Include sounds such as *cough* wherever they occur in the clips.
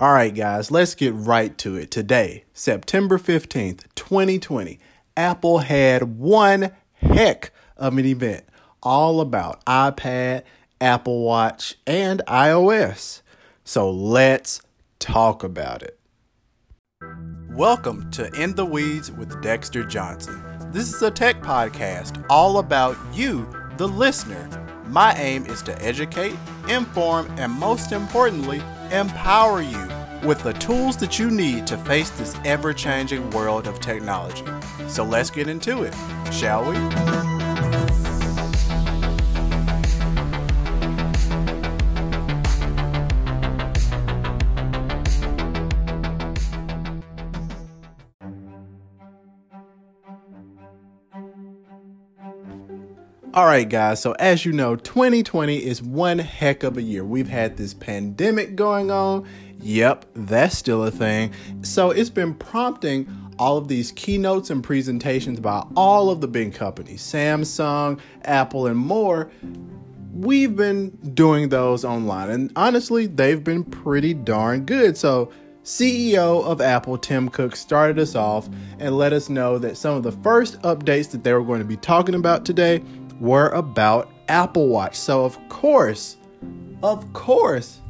All right, guys, let's get right to it. Today, September 15th, 2020, Apple had one heck of an event all about iPad, Apple Watch, and iOS. So let's talk about it. Welcome to In the Weeds with Dexter Johnson. This is a tech podcast all about you, the listener. My aim is to educate, inform, and most importantly, empower you with the tools that you need to face this ever changing world of technology. So let's get into it, shall we? All right, guys. So, as you know, 2020 is one heck of a year. We've had this pandemic going on. Yep, that's still a thing. So, it's been prompting all of these keynotes and presentations by all of the big companies Samsung, Apple, and more. We've been doing those online, and honestly, they've been pretty darn good. So, CEO of Apple, Tim Cook, started us off and let us know that some of the first updates that they were going to be talking about today were about Apple Watch. So, of course, of course,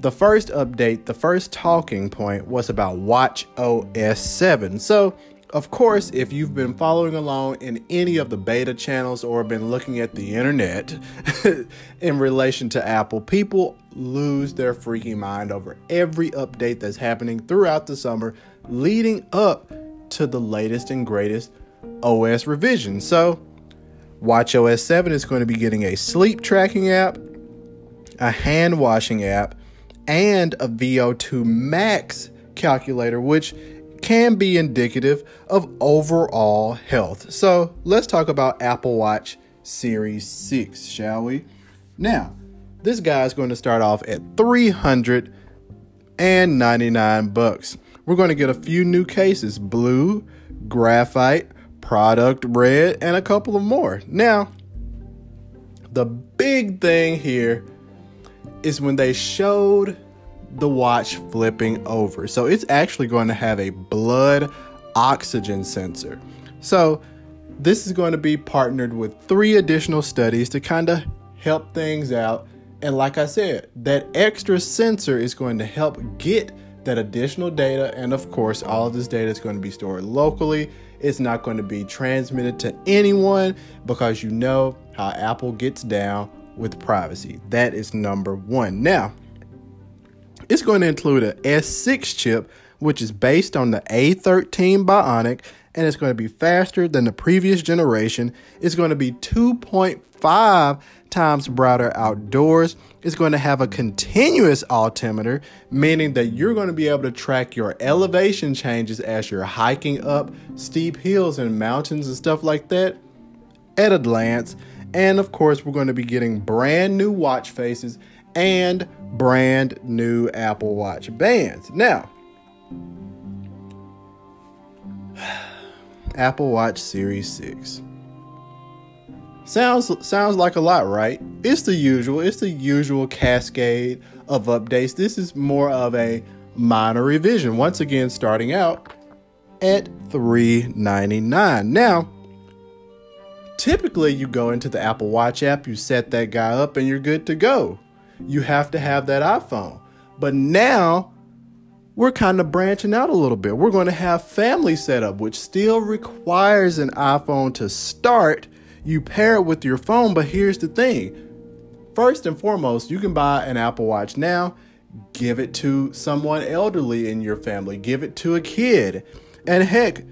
the first update, the first talking point was about Watch OS 7. So, of course, if you've been following along in any of the beta channels or been looking at the internet *laughs* in relation to Apple, people lose their freaking mind over every update that's happening throughout the summer leading up to the latest and greatest OS revision. So, WatchOS 7 is going to be getting a sleep tracking app, a hand washing app, and a VO2 max calculator, which can be indicative of overall health. So let's talk about Apple Watch Series 6, shall we? Now, this guy is going to start off at 399 bucks. We're going to get a few new cases, blue, graphite, product red, and a couple of more. Now, the big thing here is when they showed the watch flipping over. So it's actually going to have a blood oxygen sensor. So this is going to be partnered with three additional studies to kind of help things out. And like I said, that extra sensor is going to help get that additional data. And of course, all of this data is going to be stored locally it's not going to be transmitted to anyone because you know how Apple gets down with privacy. That is number one. Now, it's going to include a S6 chip, which is based on the A13 Bionic, and it's going to be faster than the previous generation. It's going to be 2.5 times brighter outdoors. It's going to have a continuous altimeter, meaning that you're going to be able to track your elevation changes as you're hiking up steep hills and mountains and stuff like that at a glance. And of course, we're going to be getting brand new watch faces and brand new Apple Watch bands. Now, *sighs* Apple Watch Series 6. Sounds sounds like a lot, right? It's the usual. It's the usual cascade of updates. This is more of a minor revision. Once again, starting out at 3.99. Now, typically you go into the Apple Watch app, you set that guy up and you're good to go. You have to have that iPhone. But now we're kind of branching out a little bit. We're going to have family setup, which still requires an iPhone to start you pair it with your phone, but here's the thing. First and foremost, you can buy an Apple Watch now, give it to someone elderly in your family, give it to a kid. And heck,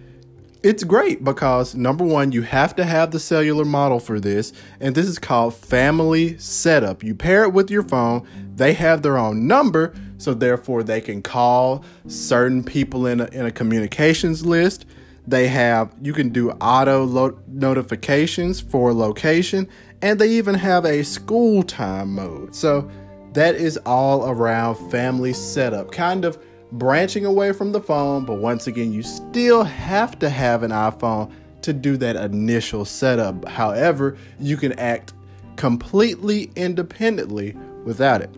it's great because number one, you have to have the cellular model for this, and this is called family setup. You pair it with your phone, they have their own number, so therefore they can call certain people in a, in a communications list. They have, you can do auto lo- notifications for location, and they even have a school time mode. So that is all around family setup, kind of branching away from the phone, but once again, you still have to have an iPhone to do that initial setup. However, you can act completely independently without it.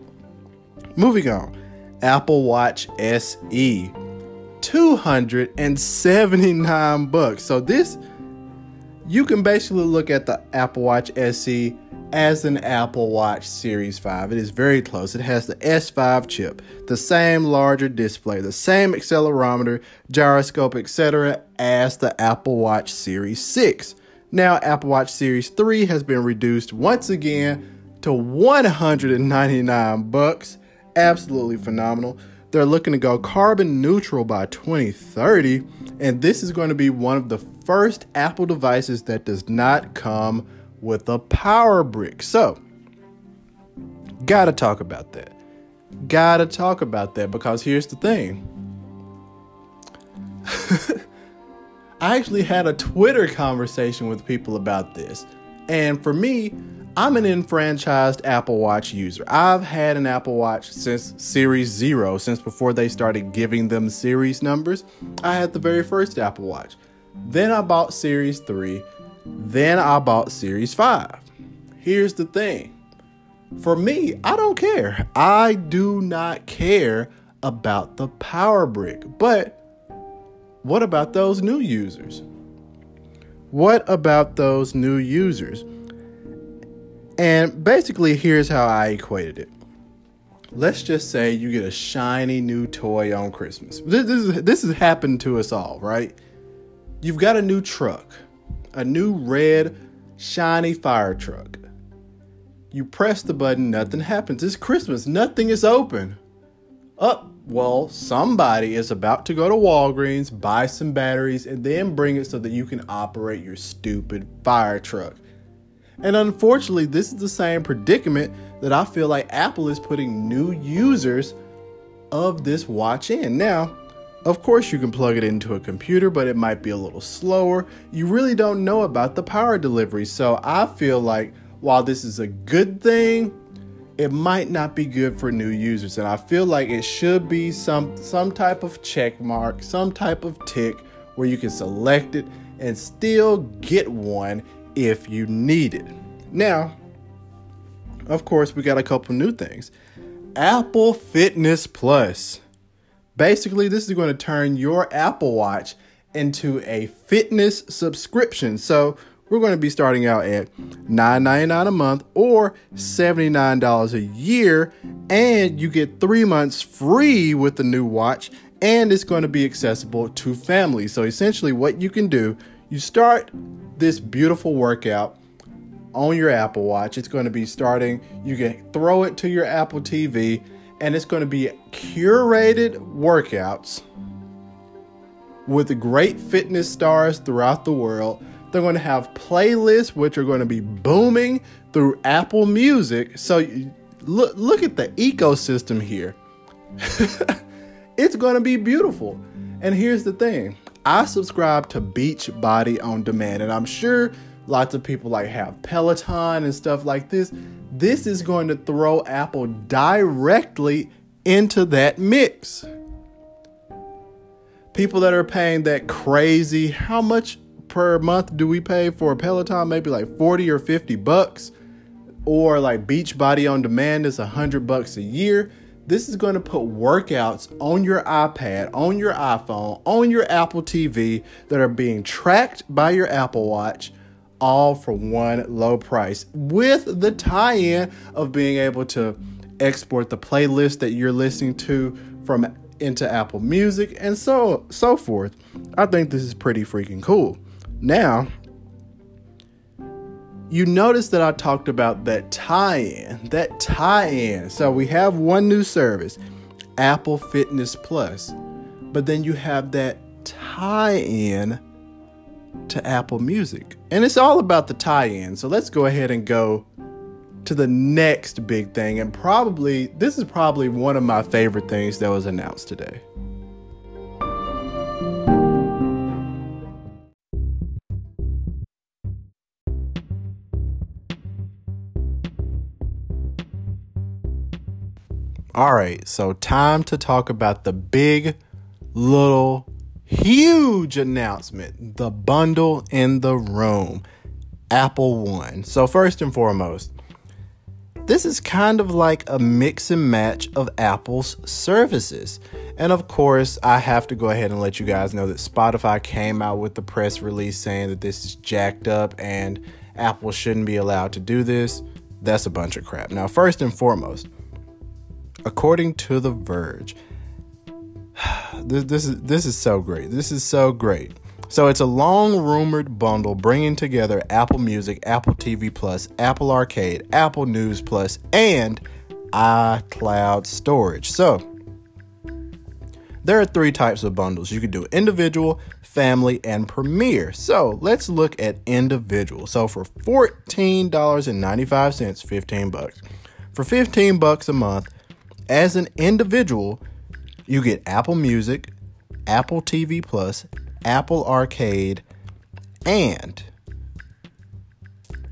Moving on. Apple Watch SE. 279 bucks. So this you can basically look at the Apple Watch SE as an Apple Watch Series 5. It is very close. It has the S5 chip, the same larger display, the same accelerometer, gyroscope, etc. as the Apple Watch Series 6. Now Apple Watch Series 3 has been reduced once again to 199 bucks. Absolutely phenomenal. They're looking to go carbon neutral by 2030, and this is going to be one of the first Apple devices that does not come with a power brick. So, gotta talk about that. Gotta talk about that because here's the thing. *laughs* I actually had a Twitter conversation with people about this. And for me, I'm an enfranchised Apple Watch user. I've had an Apple Watch since Series 0, since before they started giving them series numbers. I had the very first Apple Watch. Then I bought Series 3. Then I bought Series 5. Here's the thing for me, I don't care. I do not care about the power brick. But what about those new users? What about those new users? And basically, here's how I equated it. Let's just say you get a shiny new toy on Christmas. This, this, this has happened to us all, right? You've got a new truck, a new red, shiny fire truck. You press the button, nothing happens. It's Christmas, nothing is open. Up, oh, well, somebody is about to go to Walgreens, buy some batteries, and then bring it so that you can operate your stupid fire truck. And unfortunately, this is the same predicament that I feel like Apple is putting new users of this watch in. Now, of course, you can plug it into a computer, but it might be a little slower. You really don't know about the power delivery. So I feel like while this is a good thing, it might not be good for new users. And I feel like it should be some some type of check mark, some type of tick where you can select it and still get one if you need it. Now, of course, we got a couple new things. Apple Fitness Plus. Basically, this is going to turn your Apple Watch into a fitness subscription. So, we're going to be starting out at $9.99 a month or $79 a year, and you get three months free with the new watch, and it's going to be accessible to families. So, essentially, what you can do, you start this beautiful workout on your Apple Watch. It's going to be starting, you can throw it to your Apple TV, and it's going to be curated workouts with great fitness stars throughout the world. They're going to have playlists which are going to be booming through Apple Music. So look look at the ecosystem here. *laughs* it's going to be beautiful. And here's the thing. I subscribe to Beachbody on demand and I'm sure lots of people like have Peloton and stuff like this. This is going to throw Apple directly into that mix. People that are paying that crazy, how much per month do we pay for a Peloton? Maybe like 40 or 50 bucks. Or like Beachbody on demand is 100 bucks a year. This is going to put workouts on your iPad, on your iPhone, on your Apple TV that are being tracked by your Apple Watch, all for one low price with the tie in of being able to export the playlist that you're listening to from into Apple Music and so so forth. I think this is pretty freaking cool. Now, you notice that I talked about that tie in, that tie in. So we have one new service, Apple Fitness Plus, but then you have that tie in to Apple Music. And it's all about the tie in. So let's go ahead and go to the next big thing. And probably, this is probably one of my favorite things that was announced today. All right, so time to talk about the big, little, huge announcement the bundle in the room, Apple One. So, first and foremost, this is kind of like a mix and match of Apple's services. And of course, I have to go ahead and let you guys know that Spotify came out with the press release saying that this is jacked up and Apple shouldn't be allowed to do this. That's a bunch of crap. Now, first and foremost, according to The Verge, *sighs* this, this is this is so great. This is so great. So it's a long rumored bundle bringing together Apple Music, Apple TV Plus, Apple Arcade, Apple News Plus, and iCloud storage. So there are three types of bundles. You could do individual, family, and Premier. So let's look at individual. So for $14.95, 15 bucks. For 15 bucks a month, as an individual, you get Apple Music, Apple TV Plus, Apple Arcade, and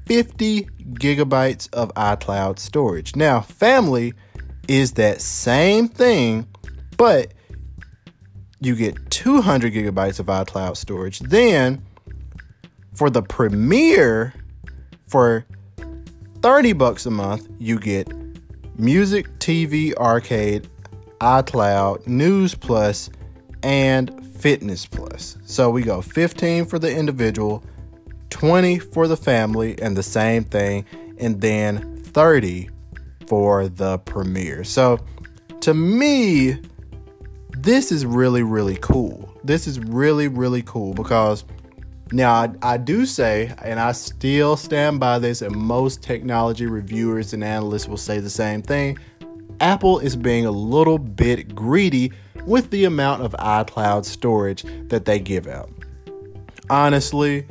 50 gigabytes of iCloud storage. Now, family is that same thing, but you get 200 gigabytes of iCloud storage. Then, for the Premier, for 30 bucks a month, you get music, TV, arcade, iCloud, News Plus, and Fitness Plus. So we go 15 for the individual, 20 for the family, and the same thing, and then 30 for the Premier. So to me, this is really, really cool. This is really, really cool because now I, I, do say, and I still stand by this, and most technology reviewers and analysts will say the same thing. Apple is being a little bit greedy with the amount of iCloud storage that they give out. Honestly,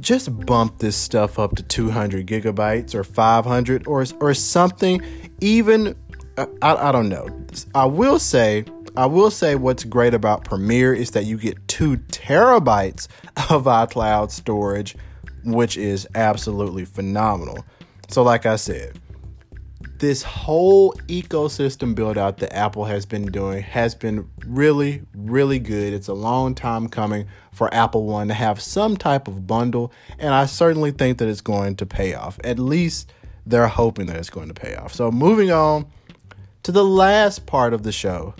just bump this stuff up to 200 gigabytes or 500 or, or something. Even, uh, I, I don't know. I will say, I will say what's great about Premier is that you get two terabytes of iCloud storage, which is absolutely phenomenal. So, like I said, this whole ecosystem build out that Apple has been doing has been really, really good. It's a long time coming for Apple One to have some type of bundle, and I certainly think that it's going to pay off. At least they're hoping that it's going to pay off. So, moving on to the last part of the show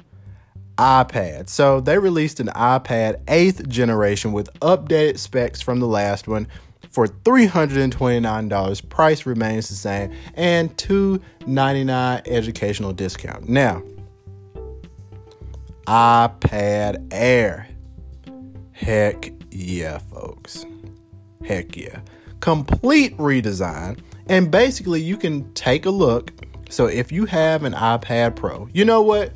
iPad. So, they released an iPad 8th generation with updated specs from the last one for $329. Price remains the same and 299 educational discount. Now, iPad Air. Heck yeah, folks. Heck yeah. Complete redesign. And basically, you can take a look. So, if you have an iPad Pro, you know what?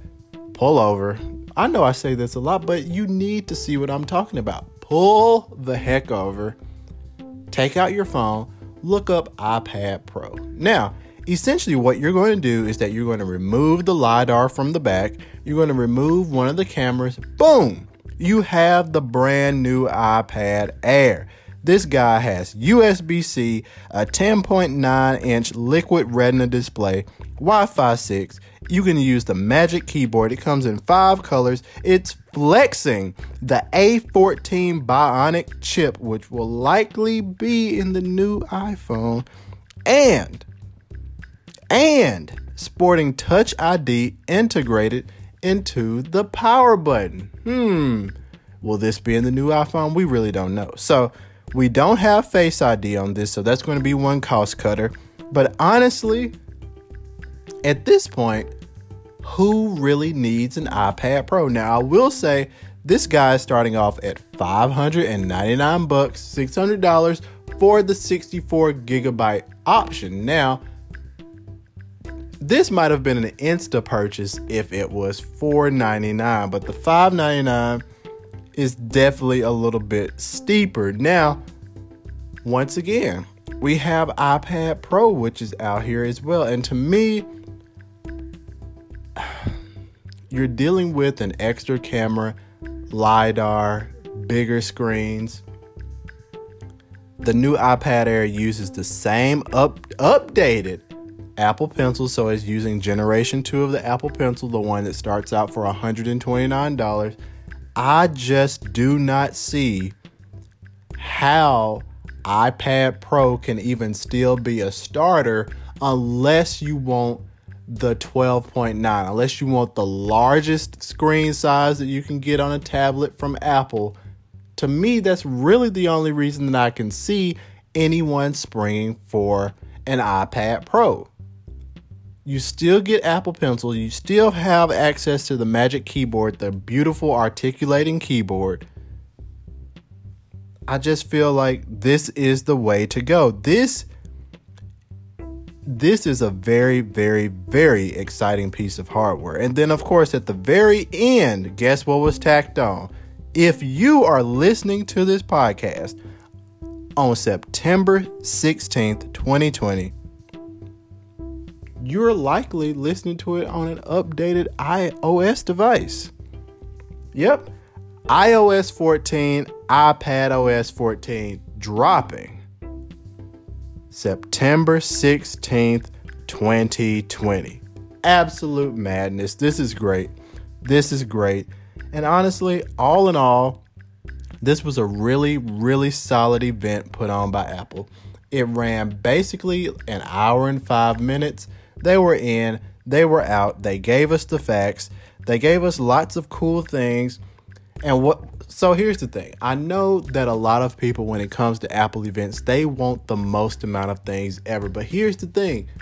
Pull over. I know I say this a lot, but you need to see what I'm talking about. Pull the heck over take out your phone, look up iPad Pro. Now, essentially what you're going to do is that you're going to remove the LiDAR from the back, you're going to remove one of the cameras, boom, you have the brand new iPad Air. This guy has USB C, a 10.9 inch liquid retina display, Wi Fi 6. You can use the Magic Keyboard. It comes in five colors. It's flexing the A14 Bionic chip, which will likely be in the new iPhone. And, and sporting Touch ID integrated into the power button. Hmm. Will this be in the new iPhone? We really don't know. So, we don't have Face ID on this, so that's going to be one cost cutter. But honestly, at this point, who really needs an iPad Pro? Now, I will say this guy is starting off at 599 bucks, $600 for the 64 gigabyte option. Now, this might have been an Insta purchase if it was 499, but the 599 is definitely a little bit steeper. Now, once again, we have iPad Pro, which is out here as well. And to me, you're dealing with an extra camera, LiDAR, bigger screens. The new iPad Air uses the same up, updated Apple Pencil, so it's using generation 2 of the Apple Pencil, the one that starts out for $129 I just do not see how iPad Pro can even still be a starter unless you want the 12.9, unless you want the largest screen size that you can get on a tablet from Apple. To me, that's really the only reason that I can see anyone springing for an iPad Pro. You still get Apple Pencil, you still have access to the Magic Keyboard, the beautiful articulating keyboard. I just feel like this is the way to go. This this is a very very very exciting piece of hardware. And then of course at the very end, guess what was tacked on? If you are listening to this podcast on September 16th, 2020, you're likely listening to it on an updated iOS device. Yep, iOS 14, iPad OS 14 dropping September 16th, 2020. Absolute madness. This is great. This is great. And honestly, all in all, this was a really, really solid event put on by Apple. It ran basically an hour and five minutes. They were in, they were out, they gave us the facts, they gave us lots of cool things. And what so here's the thing. I know that a lot of people when it comes to Apple events, they want the most amount of things ever. But here's the thing. *laughs*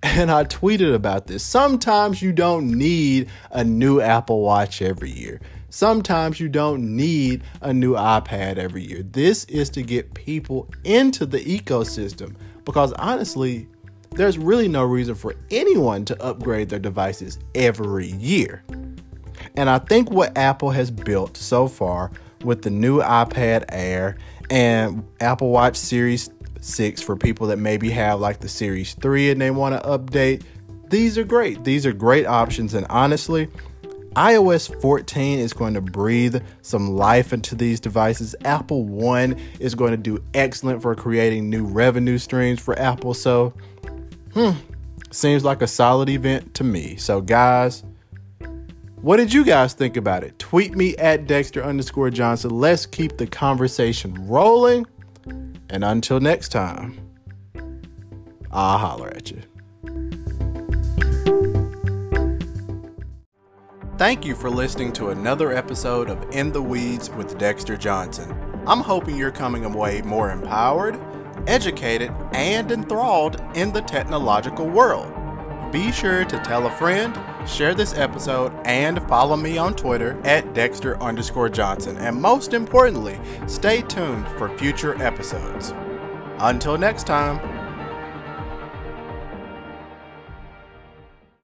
And I tweeted about this. Sometimes you don't need a new Apple Watch every year. Sometimes you don't need a new iPad every year. This is to get people into the ecosystem because honestly, there's really no reason for anyone to upgrade their devices every year. And I think what Apple has built so far with the new iPad Air and Apple Watch Series 6 for people that maybe have like the Series 3 and they want to update, these are great. These are great options. And honestly, iOS 14 is going to breathe some life into these devices. Apple One is going to do excellent for creating new revenue streams for Apple. So, hmm, seems like a solid event to me. So, guys, what did you guys think about it? Tweet me at Dexter underscore Johnson. Let's keep the conversation rolling. And until next time, I'll holler at you. Thank you for listening to another episode of In the Weeds with Dexter Johnson. I'm hoping you're coming away more empowered, educated, and enthralled in the technological world. Be sure to tell a friend, share this episode, and follow me on Twitter at Dexter underscore Johnson. And most importantly, stay tuned for future episodes. Until next time.